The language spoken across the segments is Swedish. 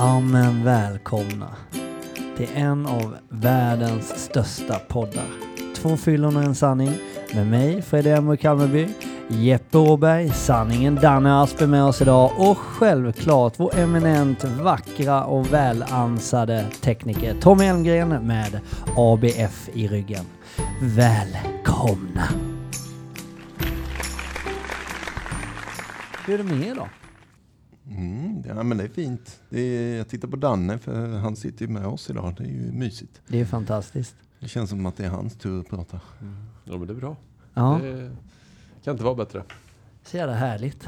Amen välkomna till en av världens största poddar. Två fyllon och en sanning med mig, Fredrik Emmer Kalmarby, Jeppe Åberg, sanningen Danne Asp är med oss idag och självklart vår eminent vackra och välansade tekniker Tommy Elmgren med ABF i ryggen. Välkomna! Hur är det med er då? Mm, ja, men det är fint. Det är, jag tittar på Danne för han sitter ju med oss idag. Det är ju mysigt. Det är fantastiskt. Det känns som att det är hans tur att prata. Ja men det är bra. Ja. Det kan inte vara bättre. Så jävla härligt.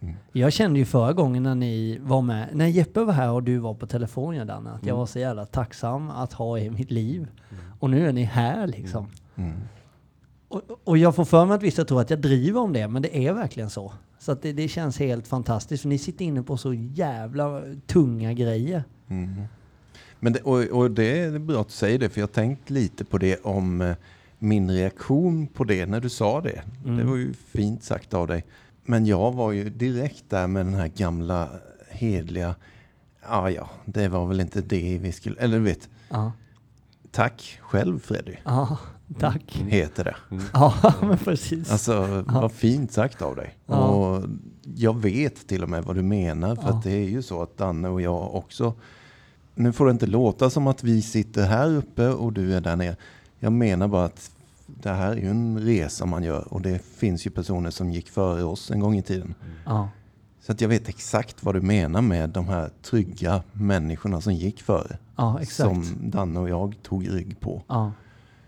Mm. Jag kände ju förra gången när ni var med, när Jeppe var här och du var på telefon ja, Danne, att jag Mm. var så jävla tacksam att ha er i mitt liv. Och nu är ni här liksom. Mm. Och, och jag får för mig att vissa tror att jag driver om det, men det är verkligen så. Så att det, det känns helt fantastiskt, för ni sitter inne på så jävla tunga grejer. Mm. Men det, och, och det är bra att du säger det, för jag har tänkt lite på det om eh, min reaktion på det när du sa det. Mm. Det var ju fint sagt av dig. Men jag var ju direkt där med den här gamla hedliga, ja ja, det var väl inte det vi skulle, eller du vet, Ja, tack själv Freddy, ja tack. heter det. Ja, men precis. Alltså, vad fint sagt av dig. Ja. Och jag vet till och med vad du menar. För Ja. det är ju så att Danne och jag också... Nu får det inte låta som att vi sitter här uppe och du är där nere. Jag menar bara att det här är ju en resa man gör. Och det finns ju personer som gick före oss en gång i tiden. Ja, Så att jag vet exakt vad du menar med de här trygga människorna som gick före. ja. Som Danne och jag tog rygg på.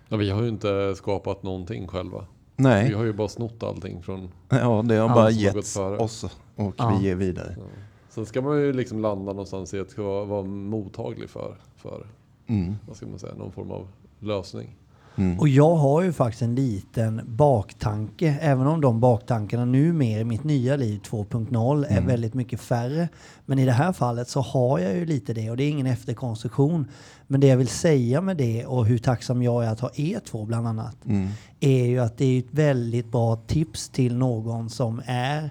Ja, vi har ju inte skapat någonting själva. Vi Nej, har ju bara snott allting från... ja, det har bara getts oss och Ja. vi ger vidare. Ja. Sen ska man ju liksom landa någonstans i att ska vara, vara mottaglig för, för, Mm. vad ska man säga, någon form av lösning. Mm. Och jag har ju faktiskt en liten baktanke, även om de baktankarna numera i mitt nya liv 2.0 är Mm. väldigt mycket färre. Men i det här fallet så har jag ju lite det och det är ingen efterkonstruktion. Men det jag vill säga med det och hur tacksam jag är att ha er två bland annat Mm. är ju att det är ett väldigt bra tips till någon som är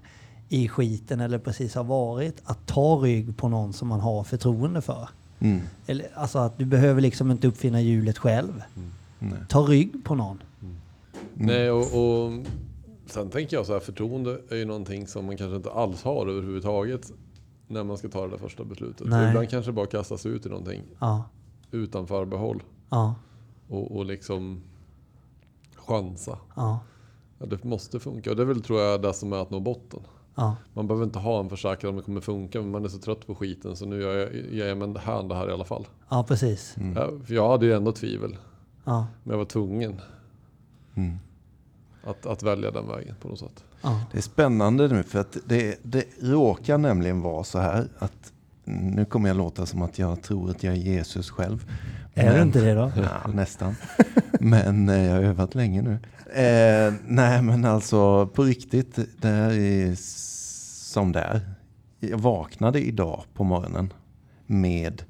i skiten eller precis har varit att ta rygg på någon som man har förtroende för. Mm. Eller, alltså att du behöver liksom inte uppfinna hjulet själv. Nej. Ta rygg på någon. Mm. Nej, och, och sen tänker jag så här, förtroende är ju någonting som man kanske inte alls har överhuvudtaget när man ska ta det där första beslutet. Nej. Ibland kanske bara kastas ut i någonting Ja, utan förbehåll ja, och, och liksom chansa. ja, Ja, det måste funka och det är väl tror jag det som är att nå botten. ja. Man behöver inte ha en försäkran om det kommer funka men man är så trött på skiten så nu gör jag, ger jag mig det här, det här i alla fall. Ja, precis. Mm. Ja, för jag hade ju ändå tvivel Ja, men jag var tvungen Mm. att, att välja den vägen på något sätt. ja, Det är spännande nu för att det, det råkar nämligen vara så här att nu kommer jag låta som att jag tror att jag är Jesus själv. Är du Men- inte det då? Ja, nästan. Men eh, jag har övat länge nu. Eh, nej, men alltså på riktigt, det här är som det är. Jag vaknade idag på morgonen med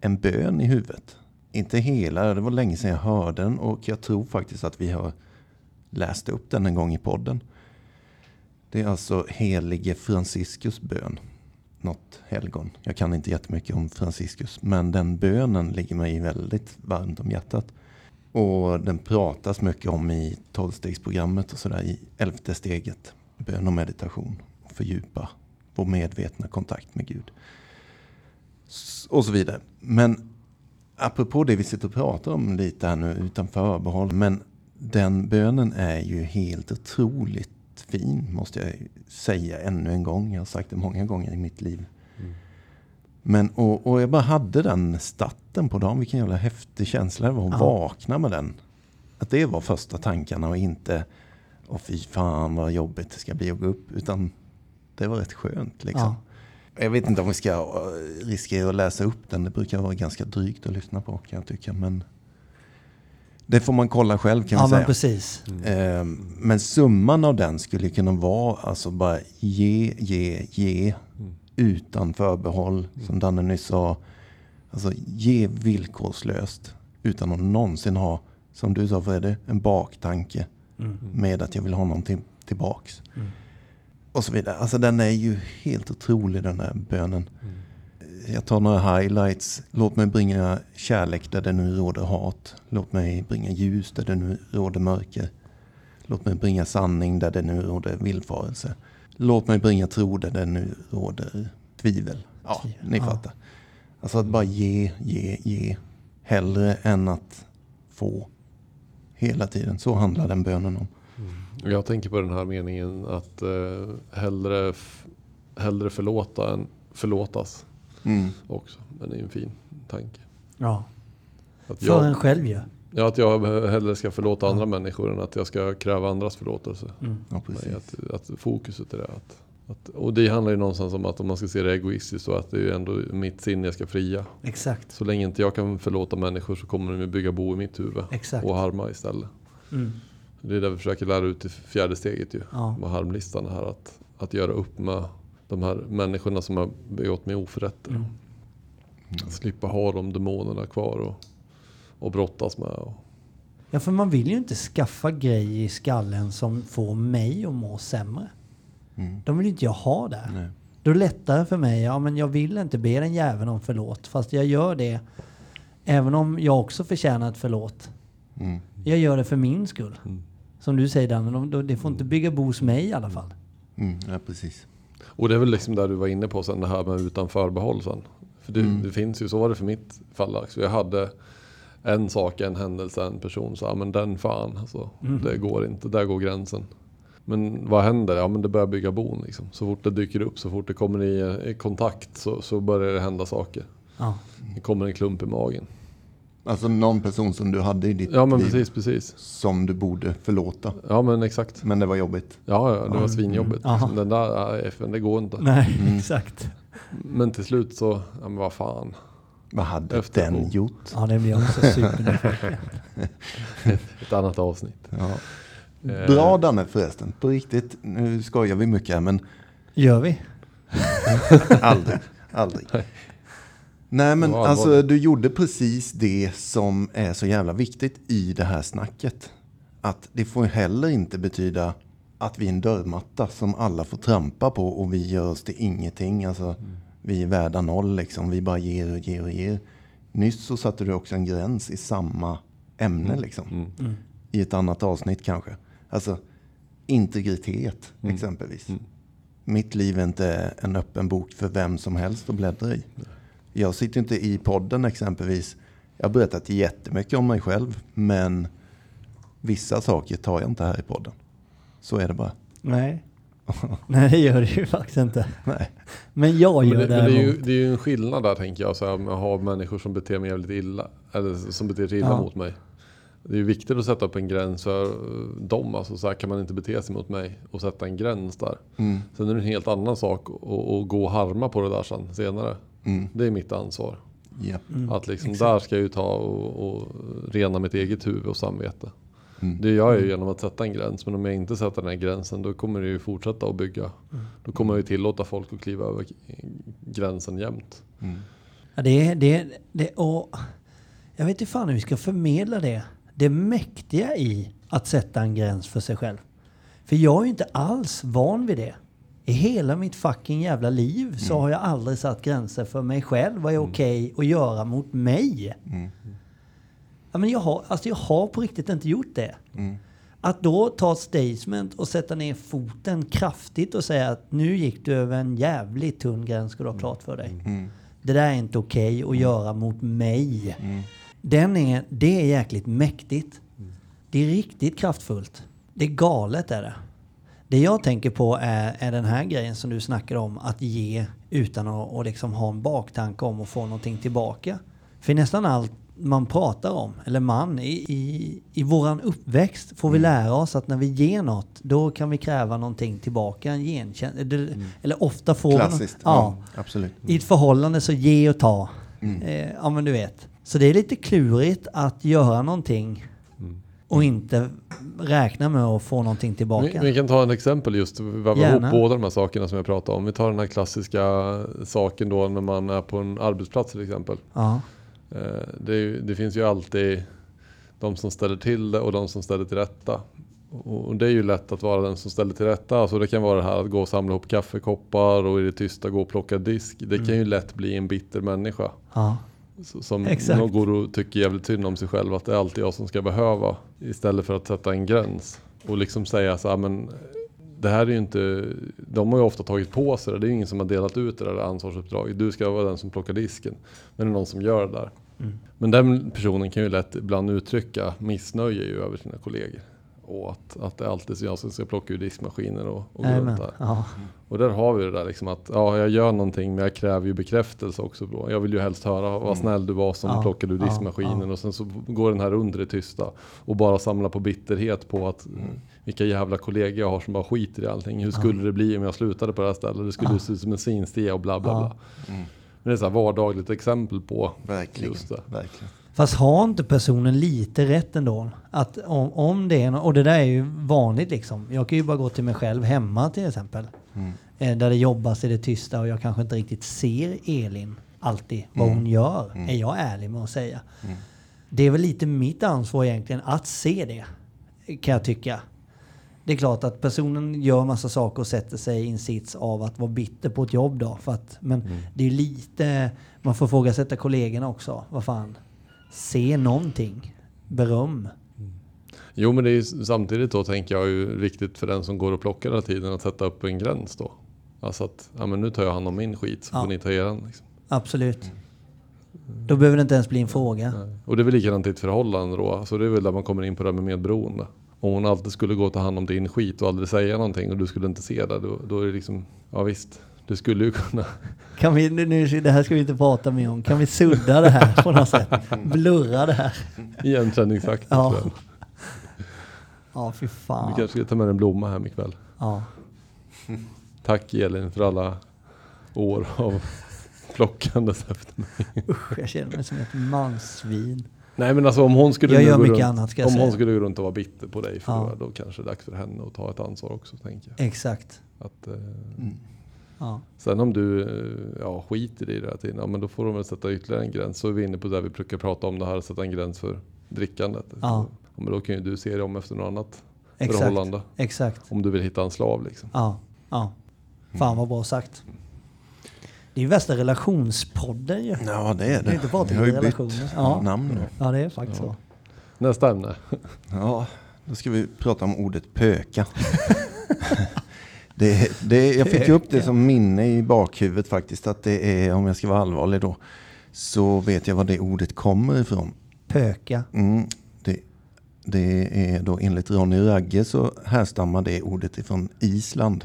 en bön i huvudet. Inte hela, det var länge sedan jag hörde den och jag tror faktiskt att vi har läst upp den en gång i podden. Det är alltså helige Franciscus bön. Något helgon. Jag kan inte jättemycket om Franciscus. Men den bönen ligger mig väldigt varmt om hjärtat. Och den pratas mycket om i tolvstegsprogrammet och sådär i elfte steget. Bön och meditation. Och fördjupa vår medvetna kontakt med Gud. Och så vidare. Men apropå det vi sitter och pratar om lite här nu utan förbehåll. Men den bönen är ju helt otroligt fin måste jag säga ännu en gång. Jag har sagt det många gånger i mitt liv. Men och, och jag bara hade den starten på dagen. Vilken jävla häftig känsla det var att Ja. vakna med den. Att det var första tankarna och inte Åh fy fan vad jobbigt det ska bli att gå upp. Utan det var rätt skönt liksom. Jag vet inte om vi ska eh, riskera att läsa upp den. Det brukar vara ganska drygt att lyssna på kan jag tycka. Men det får man kolla själv kan Ja, vi men säga. precis. Eh, Men summan av den skulle kunna vara alltså bara ge, ge, ge utan förbehåll. Som Danne nyss sa. Alltså ge villkorslöst utan att någonsin ha, som du sa Fredde, en baktanke Mm. med att jag vill ha någonting tillbaks. Mm. Och så vidare. Alltså den är ju helt otrolig den där bönen. jag tar några highlights. Låt mig bringa kärlek där det nu råder hat. Låt mig bringa ljus där det nu råder mörker. Låt mig bringa sanning där det nu råder villfarelse. Låt mig bringa tro där det nu råder tvivel. Ja, ni Ja. fattar. Alltså att bara ge, ge, ge. Hellre än att få hela tiden. Så handlar den bönen om. Och Jag tänker på den här meningen att eh, hellre, hellre förlåta än förlåtas Mm. också. Men det är en fin tanke. Ja, Att för jag, en själv ju. ja, att jag hellre ska förlåta andra människor än att jag ska kräva andras förlåtelse. Mm. Ja, Nej, precis. att, att fokuset är det. Att, att, och det handlar ju någonstans om att om man ska se det egoistiskt så att det är ju ändå mitt sinne jag ska fria. Exakt. Så länge inte jag kan förlåta människor så kommer de ju bygga bo i mitt huvud. Exakt. Och harma istället. Mm. Det är det vi försöker lära ut i fjärde steget ju. Ja. Med harmlistan här. Att, att göra upp med de här människorna som har begått mig oförrätter. Mm. Att slippa ha de demonerna kvar och, och brottas med. Och, Ja, för man vill ju inte skaffa grejer i skallen som får mig att må sämre. Mm. De vill ju inte jag ha där. Nej. Då är det lättare för mig, ja men jag vill inte be den jäveln om förlåt. Fast jag gör det även om jag också förtjänar ett förlåt. Mm. Jag gör det för min skull. Mm. Som du säger Danne, de- de- det får inte bygga bo hos mig i alla fall. Mm. Ja, precis. och det är väl liksom där du var inne på sen det här med utan förbehåll sen. För det, Mm. det finns ju, så var det för mitt fall. Alltså jag hade en sak, en händelse, en person. Så ja, men den fan alltså. Mm. Det går inte, där går gränsen. Men vad händer? Ja men det börjar bygga bon liksom. Så fort det dyker upp, så fort det kommer i, i kontakt så, så börjar det hända saker. Ja. Det kommer en klump i magen. Alltså någon person som du hade i ditt Ja men liv precis, precis. som du borde förlåta. Ja men exakt. Men det var jobbigt. Ja, ja det var svinjobbigt. Aha. Den där FN, det går inte. Nej, Mm. exakt. Men till slut så, ja men vad fan. Vad hade Efter den bo. gjort? Ja, det blir också supernyfiken. Ett annat avsnitt. Ja. Eh, Bra Danne förresten. På riktigt, nu skojar vi mycket här men Gör vi? aldrig. aldrig. Nej men alltså du gjorde precis det som är så jävla viktigt i det här snacket. Att det får heller inte betyda att vi är en dörrmatta som alla får trampa på och vi gör oss till ingenting. Alltså, Vi är värda noll liksom. Vi bara ger och ger och ger. Nyss så satte du också en gräns i samma ämne liksom. Mm. Mm. I ett annat avsnitt kanske. Alltså integritet Mm. exempelvis. Mm. Mitt liv är inte en öppen bok för vem som helst att bläddra i. Jag sitter inte i podden exempelvis. Jag har berättat jättemycket om mig själv. Men vissa saker tar jag inte här i podden. Så är det bara. Nej. Nej, det gör det ju faktiskt inte. Nej. Men jag Men gör det, det men det, är ju, det är ju en skillnad där tänker jag, så här, med att ha människor som beter mig jävligt illa. Eller som beter sig illa Ja. mot mig. Det är ju viktigt att sätta upp en gräns för eh, dem. Alltså, så här kan man inte bete sig mot mig och sätta en gräns där. Mm. Sen är det en helt annan sak att, att gå och harma på det där sen, senare. Mm. Det är mitt ansvar. Ja. Mm, Att liksom exakt. där ska jag ju ta och, och rena mitt eget huvud och samvete. Mm. Det gör jag ju genom att sätta en gräns. Men om jag inte sätter den här gränsen då kommer det ju fortsätta att bygga. Mm. Då kommer jag ju tillåta folk att kliva över gränsen jämt. Mm. Ja, det, är- det, det, och jag vet inte fan hur vi ska förmedla det. Det mäktiga i att sätta en gräns för sig själv. För jag är ju inte alls van vid det. I hela mitt fucking jävla liv så har jag aldrig satt gränser för mig själv. Vad är okej att göra mot mig? Mm. Ja, men jag, har, alltså jag har på riktigt inte gjort det. Mm. Att då ta statement och sätta ner foten kraftigt och säga att nu gick du över en jävligt tunn gräns ska du ha klart för dig. Mm. Det där är inte okej att göra mot mig. Mm. Den är, det är jäkligt mäktigt. Det är riktigt kraftfullt. Det är galet är det. Det jag tänker på är, är den här grejen som du snackar om, att ge utan att och liksom ha en baktanke om att få någonting tillbaka. För nästan allt man pratar om, eller man, i, i, i våran uppväxt får vi lära oss att när vi ger något, då kan vi kräva någonting tillbaka. En gentjänst, eller, eller ofta får Klassiskt. Ja. Ja, absolut. I ett förhållande så ge och ta. Mm. Eh, ja men du vet. Så det är lite klurigt att göra någonting Mm. Och inte räkna med att få någonting Vi, tillbaka. vi kan ta ett exempel just, väva ihop båda de här sakerna som jag pratade om. Vi tar den här klassiska saken då när man är på en arbetsplats till exempel. Ja. Eh, Det, det finns ju alltid de som ställer till det och de som ställer till rätta. Och det är ju lätt att vara den som ställer till rätta. Alltså det kan vara det här att gå och samla ihop kaffekoppar och i det tysta gå och plocka disk. Det kan ju lätt bli en bitter människa. Ja. Som Exakt. nog går och tycker jävligt synd om sig själv. Att det är alltid jag som ska behöva. Istället för att sätta en gräns. Och liksom säga så här, men det här är ju inte... De har ju ofta tagit på sig det. Det är ju ingen som har delat ut det där ansvarsuppdraget. Du ska vara den som plockar disken. Men det är någon som gör det där. Mm. Men den personen kan ju lätt ibland uttrycka missnöje över sina kollegor. Och att, att det alltid är jag som ska plocka ur diskmaskiner och, och gå runt där. Ja. Och där har vi det där liksom att ja, jag gör någonting men jag kräver ju bekräftelse också. Då. Jag vill ju helst höra vad snäll du var som Ja, plockade ur diskmaskinen ja. och sen så går den här under i tysta och bara samlar på bitterhet på att Mm. vilka jävla kollegor jag har som bara skiter i allting. Hur skulle det bli om jag slutade på det här stället? Det skulle Ja. se ut som en svinstia och bla bla Ja. bla. Mm. Men det är så här vardagligt exempel på Verkligen. just det. Verkligen. Fast har inte personen lite rätt ändå? Att om, om det är och det där är ju vanligt liksom. Jag kan ju bara gå till mig själv hemma till exempel. Mm. Eh, där det jobbas i det tysta och jag kanske inte riktigt ser Elin alltid vad hon gör. Är jag ärlig med att säga. Mm. Det är väl lite mitt ansvar egentligen att se det. Kan jag tycka. Det är klart att personen gör massa saker och sätter sig i en sits av att vara bitter på ett jobb då. För att, men det är lite, man får ifrågasätta kollegorna också. Vad fan. Se någonting. Beröm. Jo men det är samtidigt då tänker jag ju viktigt för den som går och plockar hela tiden att sätta upp en gräns då. Alltså att ja, men nu tar jag hand om min skit så Ja. får ni ta eran. Liksom. Absolut. Då behöver det inte ens bli en fråga. Nej. Och det är väl likadant i ett förhållande då. Alltså det är väl där man kommer in på det här med medberoende. Om hon alltid skulle gå och ta hand om din skit och aldrig säga någonting och du skulle inte se det. Då, då är det liksom, ja visst. Du skulle ju kunna. Kan vi, nu, det här ska vi inte prata mer om. Kan vi sudda det här på något sätt? Blurra det här. Igenkänningsfaktor. Ja. Ja, fy Du fan. kanske ska ta med en blomma hem ikväll. Ja. Tack Elin för alla år av plockandes efter mig. Usch, jag känner mig som ett mansvin. Nej men alltså om hon skulle Jag gå mycket runt, annat, ska jag Om hon skulle gå runt och vara bitter på dig för Ja. då, då kanske det är dags för henne att ta ett ansvar också tänker jag. Exakt. Att, eh, Mm. Ja. Sen om du eh, ja, skiter i det hela tiden, ja, men då får de väl sätta ytterligare en gräns. Så är vi inne på det vi brukar prata om det här, sätta en gräns för drickandet. Ja. men då kan ju du se dig om efter något annat Exakt. förhållande. Exakt. Om du vill hitta en slav liksom. Ja. Ja. Fan vad bra sagt. Det är ju värsta relationspodden ju. Ja, det är inte det. pratat Vi har ju bytt relationer. Ja. namn nu. Ja, det är faktiskt Ja. så. Nästa ämne. Ja, då ska vi prata om ordet pöka. det, det, jag fick upp det som minne i bakhuvudet faktiskt. Att det är, om jag ska vara allvarlig då, så vet jag var det ordet kommer ifrån. Pöka. Mm, det, det är då enligt Ronny Ragge så härstammar det ordet ifrån Island.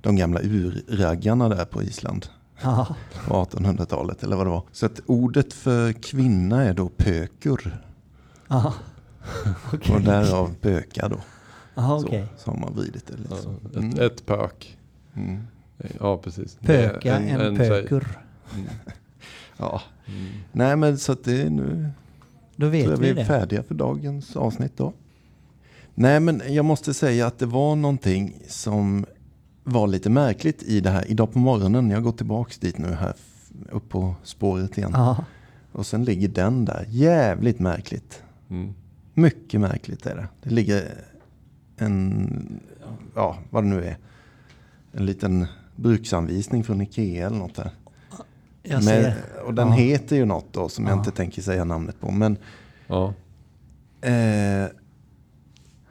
De gamla urraggarna där på Island Ja. på 1800-talet eller vad det var. Så att ordet för kvinna är då pökur. Ja. Okej. Och därav pöka då. Jaha, Så, okej. så har man vridit det lite. Ja, så. ett, Mm. ett pök. Mm. Ja precis. Är Pöka en, tjej. pökur. Ja. Mm. Nej men så att det är nu Då vet tror jag vi vi är det. färdiga för dagens avsnitt då. Nej men jag måste säga att det var någonting som var lite märkligt i det här. Idag på morgonen, jag har gått tillbaks dit nu här upp på spåret igen. Ja. Och sen ligger den där. Jävligt märkligt. Mm. Mycket märkligt är det. Det ligger en, ja vad det nu är. En liten bruksanvisning från Ikea eller något där. Jag Men, ser. och den Ja. heter ju något då som jag Ja. inte tänker säga namnet på. Men Ja. eh,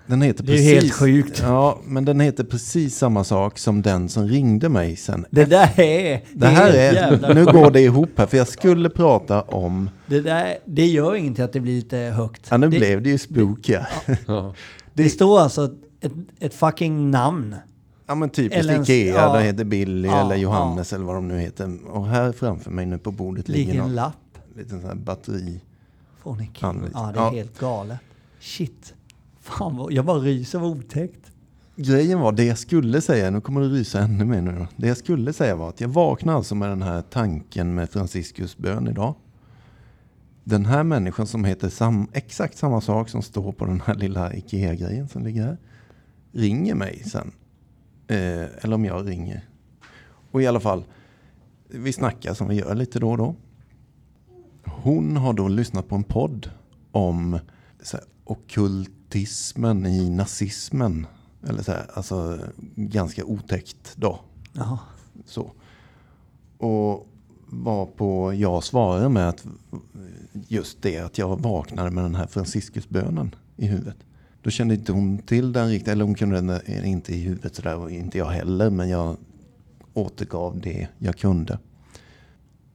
den heter Det är precis, helt sjukt. Ja, men den heter precis samma sak som den som ringde mig sen. Det där är... Det här är, nu går det ihop här, för jag skulle prata om, Det, där, det gör ingenting att det blir lite högt. ja nu det, blev det ju spooky. Ja. det står alltså ett, ett fucking namn. Ja men typiskt Eller en- Ikea, ja. det heter Billy Ja, eller Johannes eller vad de nu heter. Och här framför mig nu på bordet ligger Ligger en lapp liten sån här batteri. från Ikea. Anvis- Ja, det är ja. helt galet. Shit. Fan vad, jag bara ryser vad otäckt. Grejen var, det jag skulle säga, nu kommer du rysa ännu mer nu då. Det jag skulle säga var att jag vaknade alltså med den här tanken med Franciscus bön idag. Den här människan som heter sam, exakt samma sak som står på den här lilla Ikea-grejen som ligger här. Ringer mig sen. Eh, eller om jag ringer. Och i alla fall, vi snackar som vi gör lite då och då. Hon har då lyssnat på en podd om okult ockult autismen i nazismen. Eller så här, alltså ganska otäckt då. Jaha. Så. Och var på jag svarade med att just det att jag vaknade med den här Franciscusbönen i huvudet. Då kände inte hon till den riktigt, eller hon kunde den inte i huvudet sådär och inte jag heller. Men jag återgav det jag kunde.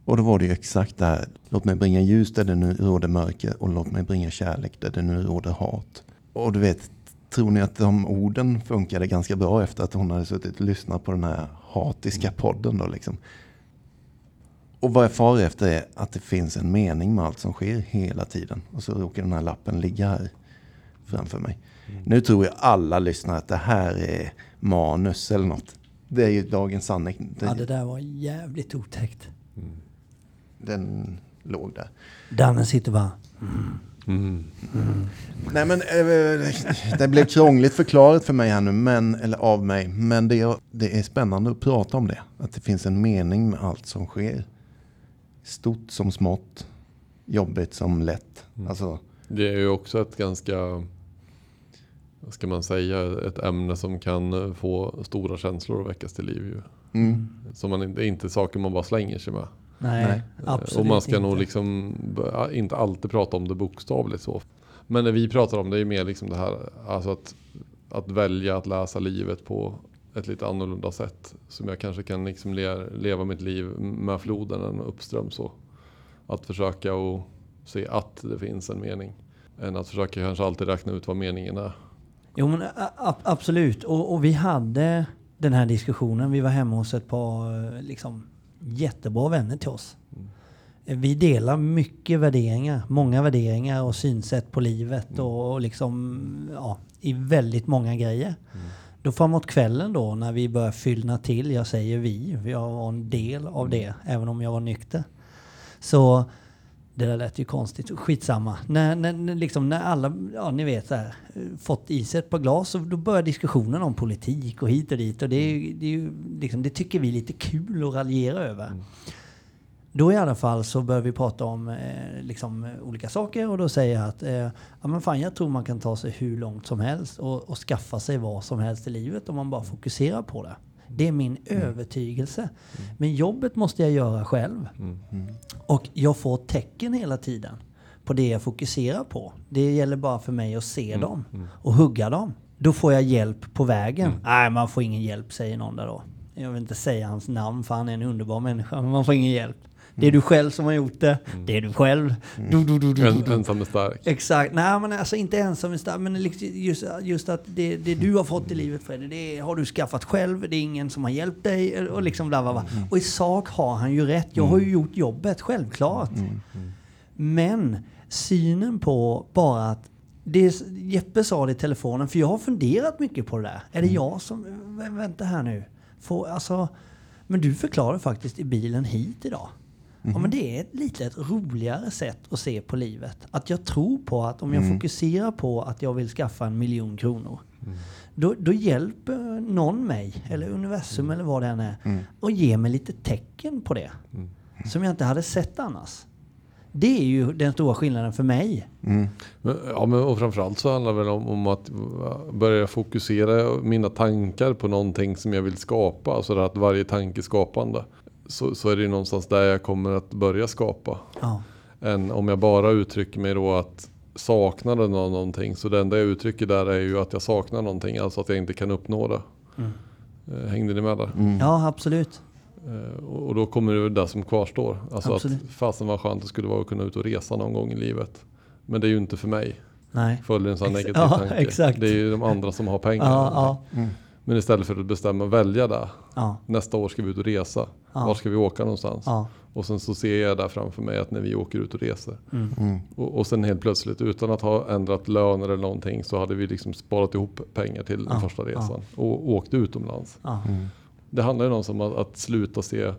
Och då var det ju exakt det här. Låt mig bringa ljus där det nu råder mörker och låt mig bringa kärlek där det nu råder hat. Och du vet, tror ni att de orden funkade ganska bra efter att hon hade suttit och lyssnat på den här hatiska podden då liksom. Och vad jag far efter är att det finns en mening med allt som sker hela tiden. Och så råkar den här lappen ligga här framför mig. Mm. Nu tror jag alla lyssnar att det här är manus eller något. Det är ju dagens sanning. Ja, det där var jävligt otäckt. Mm. Den låg där. Danne sitter bara... Mm. Mm. Mm. Nej men eh, det blev krångligt förklarat för mig här nu, men, eller av mig. Men det, det är spännande att prata om det. Att det finns en mening med allt som sker. Stort som smått. Jobbigt som lätt. Mm. Alltså, det är ju också ett ganska, vad ska man säga, ett ämne som kan få stora känslor att väckas till liv. Ju. Mm. Som man inte, inte saker man bara slänger sig med. Nej, Nej. absolut Och man ska inte. nog liksom inte alltid prata om det bokstavligt så. Men när vi pratar om det är mer liksom det här, alltså att, att välja att läsa livet på ett lite annorlunda sätt. Som jag kanske kan liksom le, leva mitt liv med floden än uppström så. Att försöka och se att det finns en mening. Än att försöka kanske alltid räkna ut vad meningen är. Jo men absolut. Och, och, vi hade den här diskussionen. Vi var hemma hos ett par liksom, jättebra vänner till oss. Mm. Vi delar mycket värderingar, många värderingar och synsätt på livet mm. och, och liksom, ja, i väldigt många grejer. Mm. Då framåt kvällen då när vi börjar fyllna till, jag säger vi, jag var en del av det, mm. även om jag var nykter. Så det där lät ju konstigt. Skitsamma. När, när, liksom, när alla, ja ni vet så här, fått i sig ett par glas så då börjar diskussionen om politik och hit och dit. Och det, är, det, är liksom, det tycker vi är lite kul att raljera över. Mm. Då i alla fall så börjar vi prata om eh, liksom, olika saker och då säger jag att eh, ja, men fan, jag tror man kan ta sig hur långt som helst och, och skaffa sig vad som helst i livet om man bara fokuserar på det. Det är min mm. övertygelse. Mm. Men jobbet måste jag göra själv. Mm. Och jag får tecken hela tiden på det jag fokuserar på. Det gäller bara för mig att se dem och hugga dem. Då får jag hjälp på vägen. Nej, man får ingen hjälp säger någon där då. Jag vill inte säga hans namn för han är en underbar människa. Men man får ingen hjälp. Det är du själv som har gjort det. Mm. Det är du själv. Mm. Du, du, du, en, ensam är stark. Exakt. Nej, men alltså inte ensam är stark. Men liksom just, just att det, det du har fått i livet Fredrik, det har du skaffat själv. Det är ingen som har hjälpt dig. Och liksom bla, bla, bla. Mm. Och i sak har han ju rätt. Jag har ju gjort jobbet, självklart. Men synen på bara att det Jeppe sa det i telefonen, för jag har funderat mycket på det där. Är det jag som... Vänta här nu. Får, alltså, men du förklarar faktiskt i bilen hit idag. Mm. Ja, men det är ett lite ett roligare sätt att se på livet. Att jag tror på att om jag mm. fokuserar på att jag vill skaffa en miljon kronor. Mm. Då, då, hjälper någon mig, eller universum eller vad det än är, mm. och ger mig lite tecken på det. Mm. Som jag inte hade sett annars. Det är ju den stora skillnaden för mig. Mm. Ja, men, och framförallt så handlar det väl om, om, att börja fokusera mina tankar på någonting som jag vill skapa. Alltså att varje tanke är skapande så, så är det någonstans där jag kommer att börja skapa. Ja. Än om jag bara uttrycker mig då att saknaden av någonting. Så det enda jag uttrycker där är ju att jag saknar någonting. Alltså att jag inte kan uppnå det. Mm. Eh, hängde ni med där? Mm. Ja, absolut. Eh, och då kommer det det som kvarstår. Alltså absolut. att fasen vad skönt det skulle vara att kunna ut och resa någon gång i livet. Men det är ju inte för mig. Nej. Följer en sån negativ ja, tanke. Exakt. Det är ju de andra som har pengar. Ja, ja. Mm. Men istället för att bestämma och välja det. Ja. Nästa år ska vi ut och resa. Ja. Var ska vi åka någonstans? Ja. Och sen så ser jag där framför mig att när vi åker ut och reser. Mm. Mm. Och, och sen helt plötsligt utan att ha ändrat löner eller någonting så hade vi liksom sparat ihop pengar till den första resan. Och åkt utomlands. Mm. Det handlar ju om att, att sluta se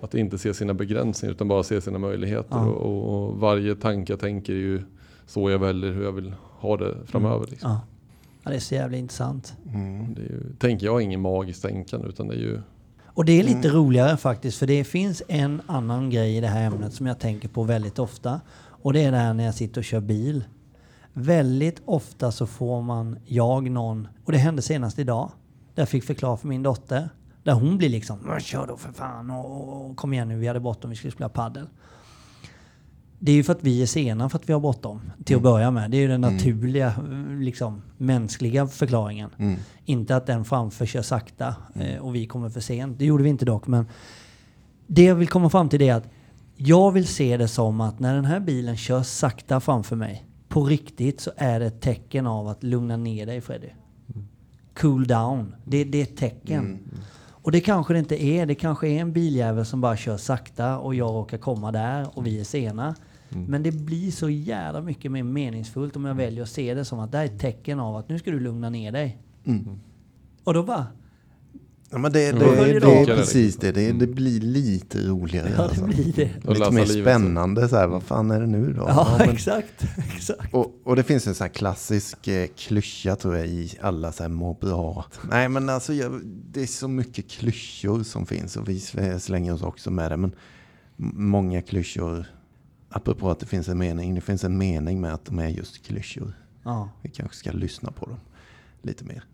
att inte se sina begränsningar utan bara se sina möjligheter. Och, och, varje tanke jag tänker är ju så jag väljer hur jag vill ha det framöver. Liksom. Ja, det är så jävla intressant. Mm. Det är ju, tänker jag, ingen magiskt tänkande utan det är ju... Och det är lite mm. roligare faktiskt för det finns en annan grej i det här ämnet som jag tänker på väldigt ofta. Och det är det här när jag sitter och kör bil. väldigt ofta så får man, jag, någon, och det hände senast idag, där jag fick förklara för min dotter, där hon blir liksom "Men kör då för fan och, och kom igen nu, vi hade bråttom, vi skulle spela paddel. Det är ju för att vi är sena för att vi har bråttom till att börja med. Det är ju den naturliga, liksom, mänskliga förklaringen. Mm. Inte att den framför kör sakta eh, och vi kommer för sent. Det gjorde vi inte dock. Men det jag vill komma fram till är att jag vill se det som att när den här bilen kör sakta framför mig, på riktigt så är det ett tecken av att lugna ner dig Freddy. Cool down. Det, det är ett tecken. Och det kanske det inte är. Det kanske är en biljävel som bara kör sakta och jag råkar komma där och vi är sena. Men det blir så jävla mycket mer meningsfullt om jag väljer att se det som att det här är ett tecken av att nu ska du lugna ner dig. Och då bara, Ja, men det, Ja, det, det det, är precis det. det. Det blir lite roligare. ja det alltså. blir det. Och Lite mer spännande. Så här, vad fan är det nu då? Ja, men- exakt. exakt. Och, och det finns en sån här klassisk eh, klyscha tror jag i alla så här må bra. Nej men alltså jag, det är så mycket klyschor som finns och vi slänger oss också med det. Men många klyschor, apropå att det finns en mening, det finns en mening med att de är just klyschor. Ja. Vi kanske ska lyssna på dem lite mer.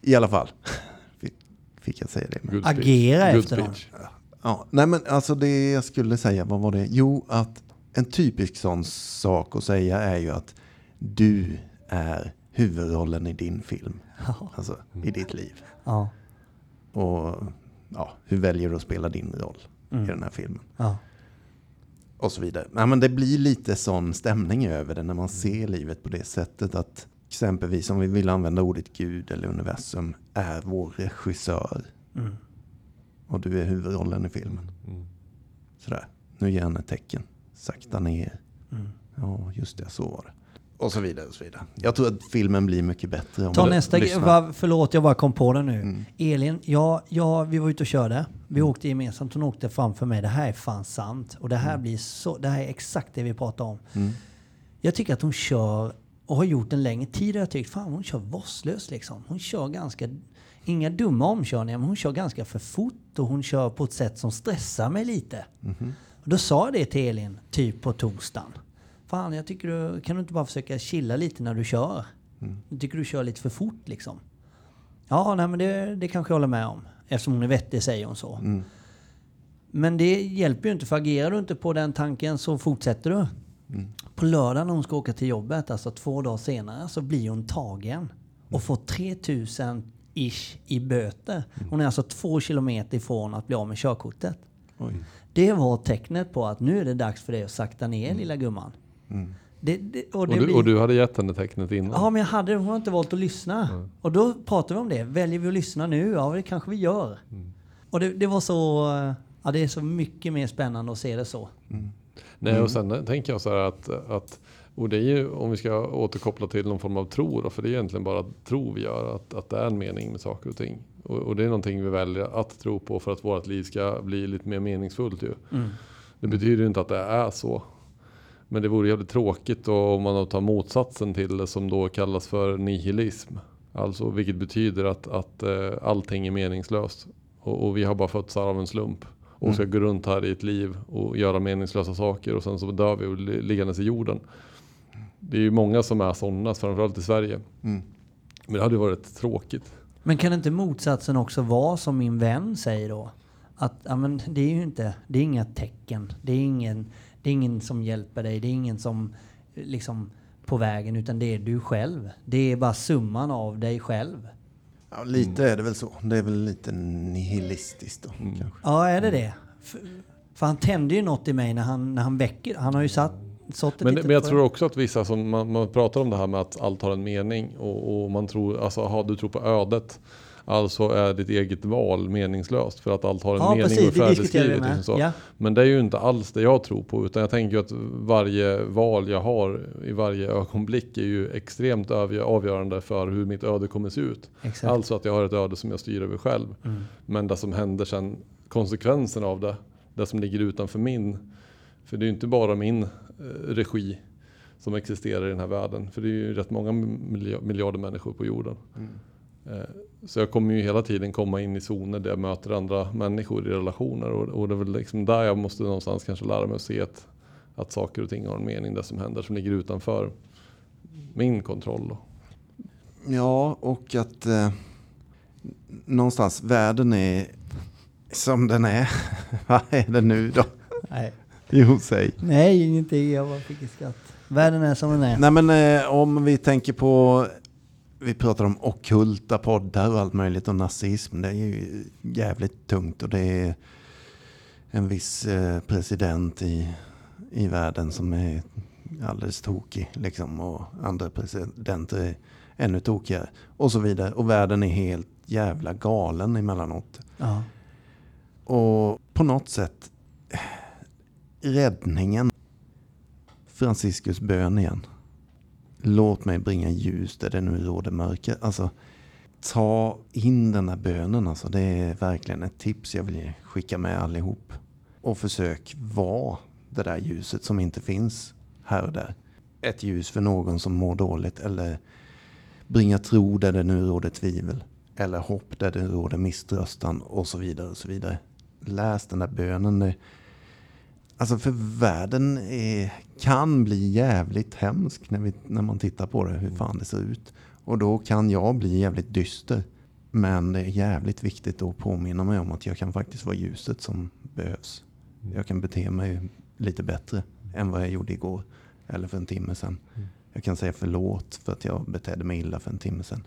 I alla fall, fick- jag säga det. Good Agera Good efter dem. pitch. Ja, nej men alltså det jag skulle säga, vad var det? Jo, att en typisk sån sak att säga är ju att du är huvudrollen i din film. Ja. Alltså i ditt liv. Ja. Och ja, hur väljer du att spela din roll Mm. i den här filmen? Ja. Och så vidare. Nej, men det blir lite sån stämning över det när man ser livet på det sättet att exempelvis om vi vill använda ordet Gud eller universum är vår regissör. Mm. Och du är huvudrollen i filmen. Mm. Sådär, nu ger han ett tecken. Sakta ner. Mm. Ja, just det, så var det. Och så vidare och så vidare. Jag tror att filmen blir mycket bättre om Ta nästa grej. Förlåt, jag bara kom på det nu. Mm. Elin, ja, ja, vi var ute och körde. Vi åkte gemensamt. Hon åkte framför mig. Det här är fan sant. Och det här blir så... Det här är exakt det vi pratar om. Mm. Jag tycker att hon kör och har gjort en längre tid. Jag tyckt, fan hon kör vårdslöst liksom. Hon kör ganska... Inga dumma omkörningar, men hon kör ganska för fort. Och hon kör på ett sätt som stressar mig lite. Och då sa jag det till Elin, typ på torsdagen. Fan, jag tycker du... Kan du inte bara försöka chilla lite när du kör? Mm. Jag tycker du kör lite för fort liksom. Ja, nej men det, det kanske jag håller med om. Eftersom hon är vettig säger hon så. Mm. Men det hjälper ju inte, för agerar du inte på den tanken så fortsätter du. Mm. På lördag när hon ska åka till jobbet, alltså två dagar senare, så blir hon tagen. Och får 3000 ish i böter. Hon är alltså två kilometer ifrån att bli av med körkortet. Oj. Det var tecknet på att nu är det dags för dig att sakta ner lilla gumman. Mm. Det, det, och Och det du, blir- och du hade gett henne tecknet innan? Ja, men jag hade. Hon har inte valt att lyssna. Och då pratade vi om det. Väljer vi att lyssna nu? Ja, det kanske vi gör. Och det, var så... eh, Ja, det är så mycket mer spännande att se det så. Nej, och sen tänker jag så här att, att och det är ju, om vi ska återkoppla till någon form av tro då, för det är egentligen bara tro vi gör, att, att det är en mening med saker och ting. Och, och det är någonting vi väljer att tro på för att vårt liv ska bli lite mer meningsfullt ju. Mm. Det betyder ju inte att det är så. Men det vore jävligt tråkigt då om man tar motsatsen till det som då kallas för nihilism. Alltså vilket betyder att, att eh, allting är meningslöst. Och, och vi har bara fötts här av en slump. Och ska gå runt här i ett liv och göra meningslösa saker och sen så dör vi och li- liggandes i jorden. Det är ju många som är sådana, framförallt i Sverige. Mm. Men det hade ju varit tråkigt. Men kan inte motsatsen också vara som min vän säger då? Att ja, men det är ju inte, det är inga tecken. Det är ingen, det är ingen som hjälper dig. Det är ingen som liksom på vägen utan det är du själv. Det är bara summan av dig själv. Ja, lite är det väl så. Det är väl lite nihilistiskt då Mm. kanske. Ja, är det det? För, för han tände ju något i mig när han, när han väcker. Han har ju satt, Men, men jag tror också att vissa som man, man pratar om det här med att allt har en mening och, och man tror, alltså aha, du tror på ödet. Alltså är ditt eget val meningslöst för att allt har en Ja, mening precis. och Det vi färdigskrivet. med. Liksom. Ja. Men det är ju inte alls det jag tror på utan jag tänker ju att varje val jag har i varje ögonblick är ju extremt avgö- avgörande för hur mitt öde kommer se ut. Exakt. Alltså att jag har ett öde som jag styr över själv. Mm. Men det som händer sen, konsekvensen av det, det som ligger utanför min, för det är ju inte bara min eh, regi som existerar i den här världen. För det är ju rätt många milja- miljarder människor på jorden. Mm. Eh, Så jag kommer ju hela tiden komma in i zoner där jag möter andra människor i relationer. Och, och det är väl liksom där jag måste någonstans kanske lära mig att se att, att saker och ting har en mening, det som händer som ligger utanför min kontroll. Då. Ja, och att eh, någonstans världen är som den är. Vad är det nu då? Nej, Jo, säg. Nej ingenting. Jag bara fick ett skratt. Världen är som den är. Nej men eh, om vi tänker på, vi pratar om ockulta poddar och allt möjligt och nazism. Det är ju jävligt tungt och det är en viss eh, president i, i världen som är alldeles tokig liksom och andra presidenter är ännu tokigare och så vidare. Och världen är helt jävla galen emellanåt. Ja. Och på något sätt räddningen. Franciscus bön igen. Låt mig bringa ljus där det nu råder mörker. Alltså, ta in den här bönen. Alltså, det är verkligen ett tips jag vill skicka med allihop. Och försök vara det där ljuset som inte finns här och där. Ett ljus för någon som mår dåligt eller bringa tro där det nu råder tvivel. Eller hopp där det råder misströstan och så vidare. och så vidare. Läs den där bönen. Alltså för världen är, kan bli jävligt hemsk när, vi, när man tittar på det, hur fan det ser ut. Och då kan jag bli jävligt dyster. Men det är jävligt viktigt att påminna mig om att jag kan faktiskt vara ljuset som behövs. Jag kan bete mig lite bättre än vad jag gjorde igår. Eller för en timme sedan. Jag kan säga förlåt för att jag betedde mig illa för en timme sedan.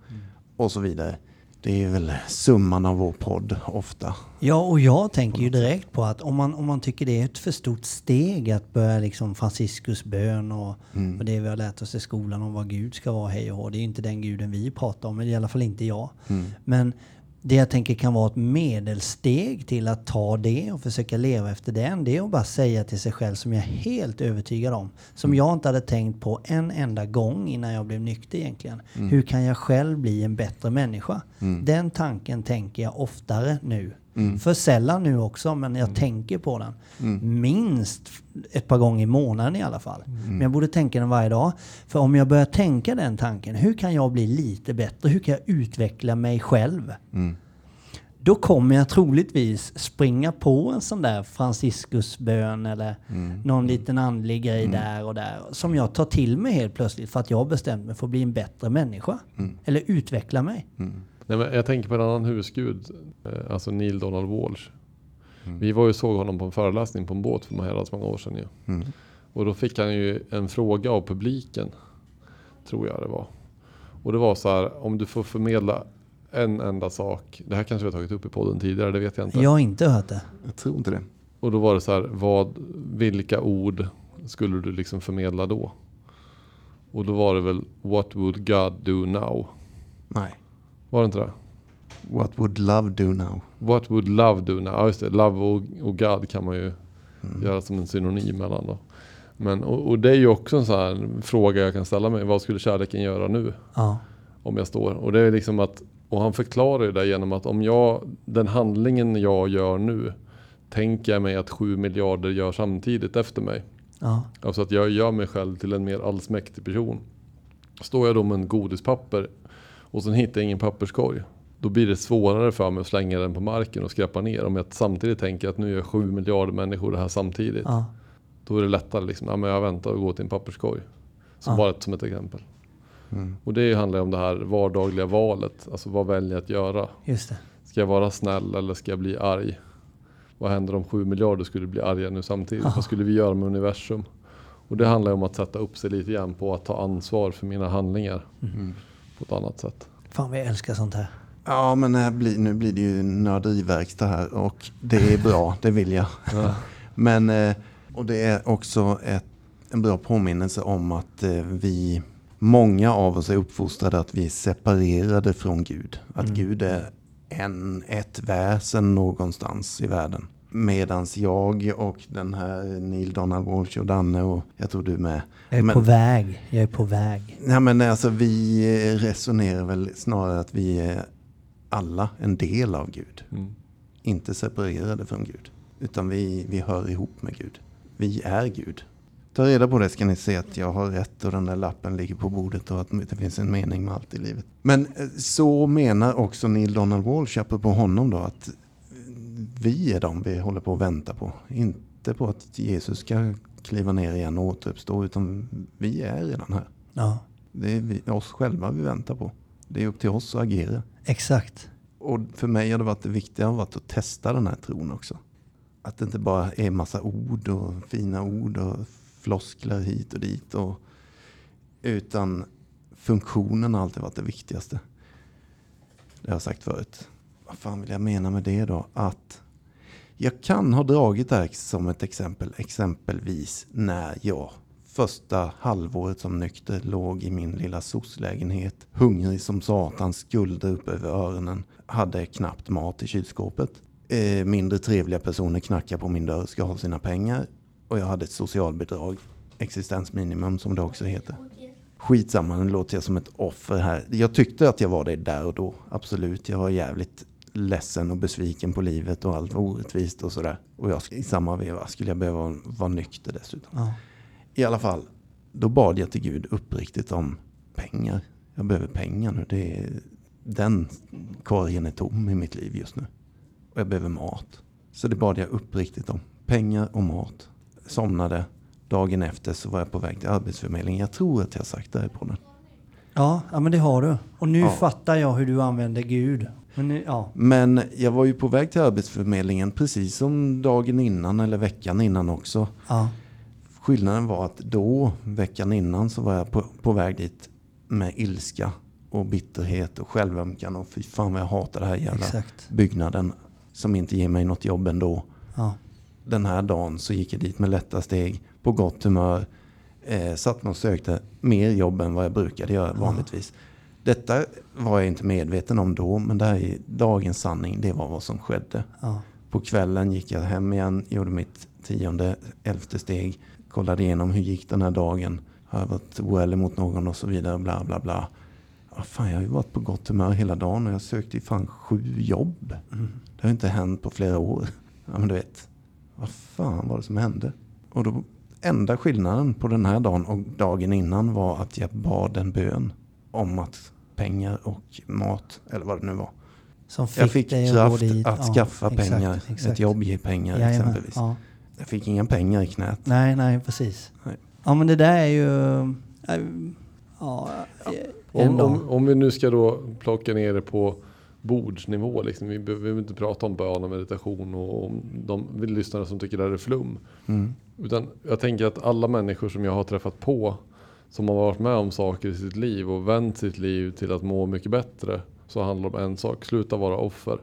Och så vidare. Det är väl summan av vår podd ofta. Ja, och jag tänker ju direkt på att om man, om man tycker det är ett för stort steg att börja liksom Franciscus bön och, och det vi har lärt oss i skolan om vad Gud ska vara, hej och hå. Det är ju inte den guden vi pratar om, eller i alla fall inte jag. Men det jag tänker kan vara ett medelsteg till att ta det och försöka leva efter den, det är att bara säga till sig själv som jag är helt övertygad om, som jag inte hade tänkt på en enda gång innan jag blev nykter egentligen. Hur kan jag själv bli en bättre människa? Den tanken tänker jag oftare nu. För sällan nu också, men jag tänker på den. Minst ett par gånger i månaden i alla fall. Men jag borde tänka den varje dag. För om jag börjar tänka den tanken, hur kan jag bli lite bättre? Hur kan jag utveckla mig själv? Då kommer jag troligtvis springa på en sån där Franciscusbön eller någon liten andlig grej där och där. Som jag tar till mig helt plötsligt för att jag har bestämt mig för att bli en bättre människa. Eller utveckla mig. Nej, men jag tänker på en annan husgud, eh, alltså Neil Donald Walsh. Vi var ju och såg honom på en föreläsning på en båt för herrans många år sedan ju. Mm. Och då fick han ju en fråga av publiken, tror jag det var. Och det var så här, om du får förmedla en enda sak. Det här kanske vi har tagit upp i podden tidigare, det vet jag inte. Jag har inte hört det. Jag tror inte det. Och då var det så här, vad, vilka ord skulle du liksom förmedla då? Och då var det väl, what would God do now? Nej. Var det inte det? What would love do now? What would love do now? Ja just det, love och, och God kan man ju göra som en synonym mellan då. Men, och, och det är ju också en sån fråga jag kan ställa mig. Vad skulle kärleken göra nu? Ja. Om jag står. Och det är liksom att, och han förklarar ju det genom att om jag, den handlingen jag gör nu, tänker jag mig att sju miljarder gör samtidigt efter mig. Ja. Alltså att jag gör mig själv till en mer allsmäktig person. Står jag då med en godispapper och sen hittar jag ingen papperskorg. Då blir det svårare för mig att slänga den på marken och skräpa ner. Om jag samtidigt tänker att nu är sju miljarder människor det här samtidigt. Ja. Då är det lättare liksom. Ja, men jag väntar och går till en papperskorg. Som Ja. bara ett, som ett exempel. Och det handlar ju om det här vardagliga valet. Alltså vad väljer jag att göra? Just det. Ska jag vara snäll eller ska jag bli arg? Vad händer om sju miljarder skulle bli arga nu samtidigt? Vad skulle vi göra med universum? Och det handlar ju om att sätta upp sig lite grann på att ta ansvar för mina handlingar på ett annat sätt. Fan jag älskar sånt här. Ja, men det här blir, nu blir det ju nörderiverkstad här och det är bra, det vill jag. Men, eh, och det är också ett, en bra påminnelse om att eh, vi, många av oss är uppfostrade att vi är separerade från Gud. Att Gud är en, ett väsen någonstans i världen. Medans jag och den här Neil Donald Walsh och Danne och jag tror du med. Jag är Men- på väg. Jag är på väg. Nej men alltså vi resonerar väl snarare att vi är alla en del av Gud. Mm. Inte separerade från Gud. Utan vi, vi hör ihop med Gud. Vi är Gud. Ta reda på det ska ni se att jag har rätt och den där lappen ligger på bordet och att det finns en mening med allt i livet. Men eh, så menar också Neil Donald Walsh, apropå honom då, att vi är de vi håller på att vänta på. Inte på att Jesus ska kliva ner igen och återuppstå, utan vi är redan här. Ja. Det är vi, oss själva vi väntar på. Det är upp till oss att agera. Exakt. Och för mig har det varit det viktiga varit att testa den här tron också. Att det inte bara är massa ord och fina ord och floskler hit och dit. Och, utan funktionen har alltid varit det viktigaste. Det har jag sagt förut. Vad fan vill jag mena med det då? Att jag kan ha dragit det här som ett exempel. Exempelvis när jag första halvåret som nykter låg i min lilla soc-lägenhet. Hungrig som satan, skulder upp över öronen. Hade knappt mat i kylskåpet. Eh, mindre trevliga personer knackar på min dörr, ska ha sina pengar. Och jag hade ett socialbidrag, existensminimum som det också heter. Skitsamma, nu låter jag som ett offer här. Jag tyckte att jag var det där och då, absolut. Jag var jävligt ledsen och besviken på livet och allt var orättvist och sådär. Och jag, i samma veva skulle jag behöva vara nykter dessutom. Ja. I alla fall, då bad jag till Gud uppriktigt om pengar. Jag behöver pengar nu. Det är, den korgen är tom i mitt liv just nu. Och jag behöver mat. Så det bad jag uppriktigt om. Pengar och mat. Somnade. Dagen efter så var jag på väg till Arbetsförmedlingen. Jag tror att jag sagt det här på den. Ja, ja, men det har du. Och nu Ja. fattar jag hur du använder Gud. Men nu, ja. Men jag var ju på väg till Arbetsförmedlingen precis som dagen innan eller veckan innan också. ja. Skillnaden var att då, veckan innan, så var jag på, på väg dit med ilska och bitterhet och självömkan och fy fan vad jag hatar det här jävla Exakt. byggnaden som inte ger mig något jobb ändå. Ja. Den här dagen så gick jag dit med lätta steg, på gott humör, eh, satt mig och sökte mer jobb än vad jag brukade göra vanligtvis. Detta var jag inte medveten om då, men det här är dagens sanning, det var vad som skedde. Ja. På kvällen gick jag hem igen, gjorde mitt tionde, elfte steg, kollade igenom hur gick den här dagen. Har jag varit oärlig mot någon och så vidare, bla bla bla. Ja, fan, jag har ju varit på gott humör hela dagen och jag sökte ju fan sju jobb. Det har inte hänt på flera år. Ja, men du vet, vad fan var det som hände? Och då, enda skillnaden på den här dagen och dagen innan var att jag bad en bön om att pengar och mat, eller vad det nu var. Som fick, Jag fick kraft dit. att Ja, skaffa exakt, pengar. exakt. Ett jobb ger pengar Jajamän, exempelvis. Ja. Jag fick inga pengar i knät. Nej, nej, precis. Nej. Ja, men det där är ju... äh, Ja, Om, ändå. om, om vi nu ska då plocka ner det på bordsnivå. Liksom. Vi behöver inte prata om bön och meditation och om de lyssnare som tycker det här är flum. Mm. Utan jag tänker att alla människor som jag har träffat på som har varit med om saker i sitt liv och vänt sitt liv till att må mycket bättre. Så handlar det om en sak. Sluta vara offer.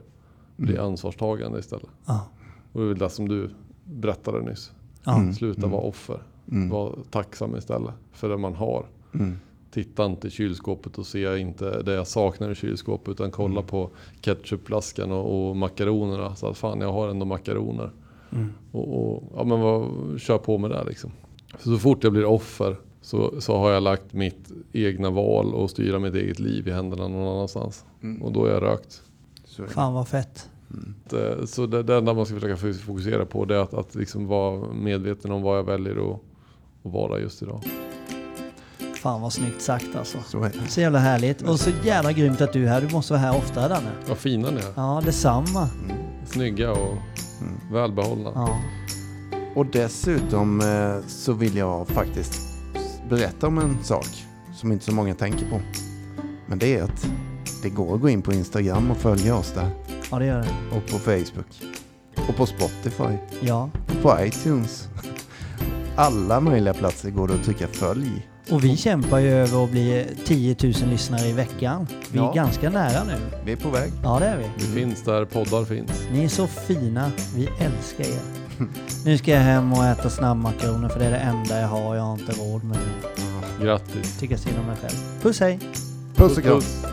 Bli Mm. ansvarstagande istället. Ja, Och det är väl det som du berättade nyss. Mm. Sluta vara offer. Mm. Var tacksam istället för det man har. Mm. Titta inte i kylskåpet och se inte det jag saknar i kylskåpet utan kolla Mm. på ketchupflaskan och, och makaronerna. Så att fan jag har ändå makaroner. Mm. Och, och ja, men vad, kör på med det liksom. Så, så fort jag blir offer så, så har jag lagt mitt egna val och styra mitt eget liv i händerna någon annanstans. Mm. Och då är jag rökt. Så. Fan vad fett. Det, så det, det enda man ska försöka fokusera på det är att, att liksom vara medveten om vad jag väljer att, att vara just idag. Fan vad snyggt sagt alltså. Så är det. Så jävla härligt. Och så jävla grymt att du är här. Du måste vara här oftare Danne. Vad fina ni är. Ja, detsamma. Mm. Snygga och Mm. välbehållna. Ja. Och dessutom eh, så vill jag faktiskt berätta om en sak som inte så många tänker på. Men det är att det går att gå in på Instagram och följa oss där. ja, det gör det. Och på Facebook. Och på Spotify. Ja. På iTunes. Alla möjliga platser går det att trycka följ. Och vi kämpar ju över att bli 10 000 lyssnare i veckan. Vi är Ja. ganska nära nu. Vi är på väg. Ja, det är vi. Vi finns där poddar finns. Ni är så fina. Vi älskar er. Nu ska jag hem och äta snabbmakaroner för det är det enda jag har. Jag har inte råd med det. Grattis. Tycker synd om mig själv. Puss hej! Puss och kram. puss.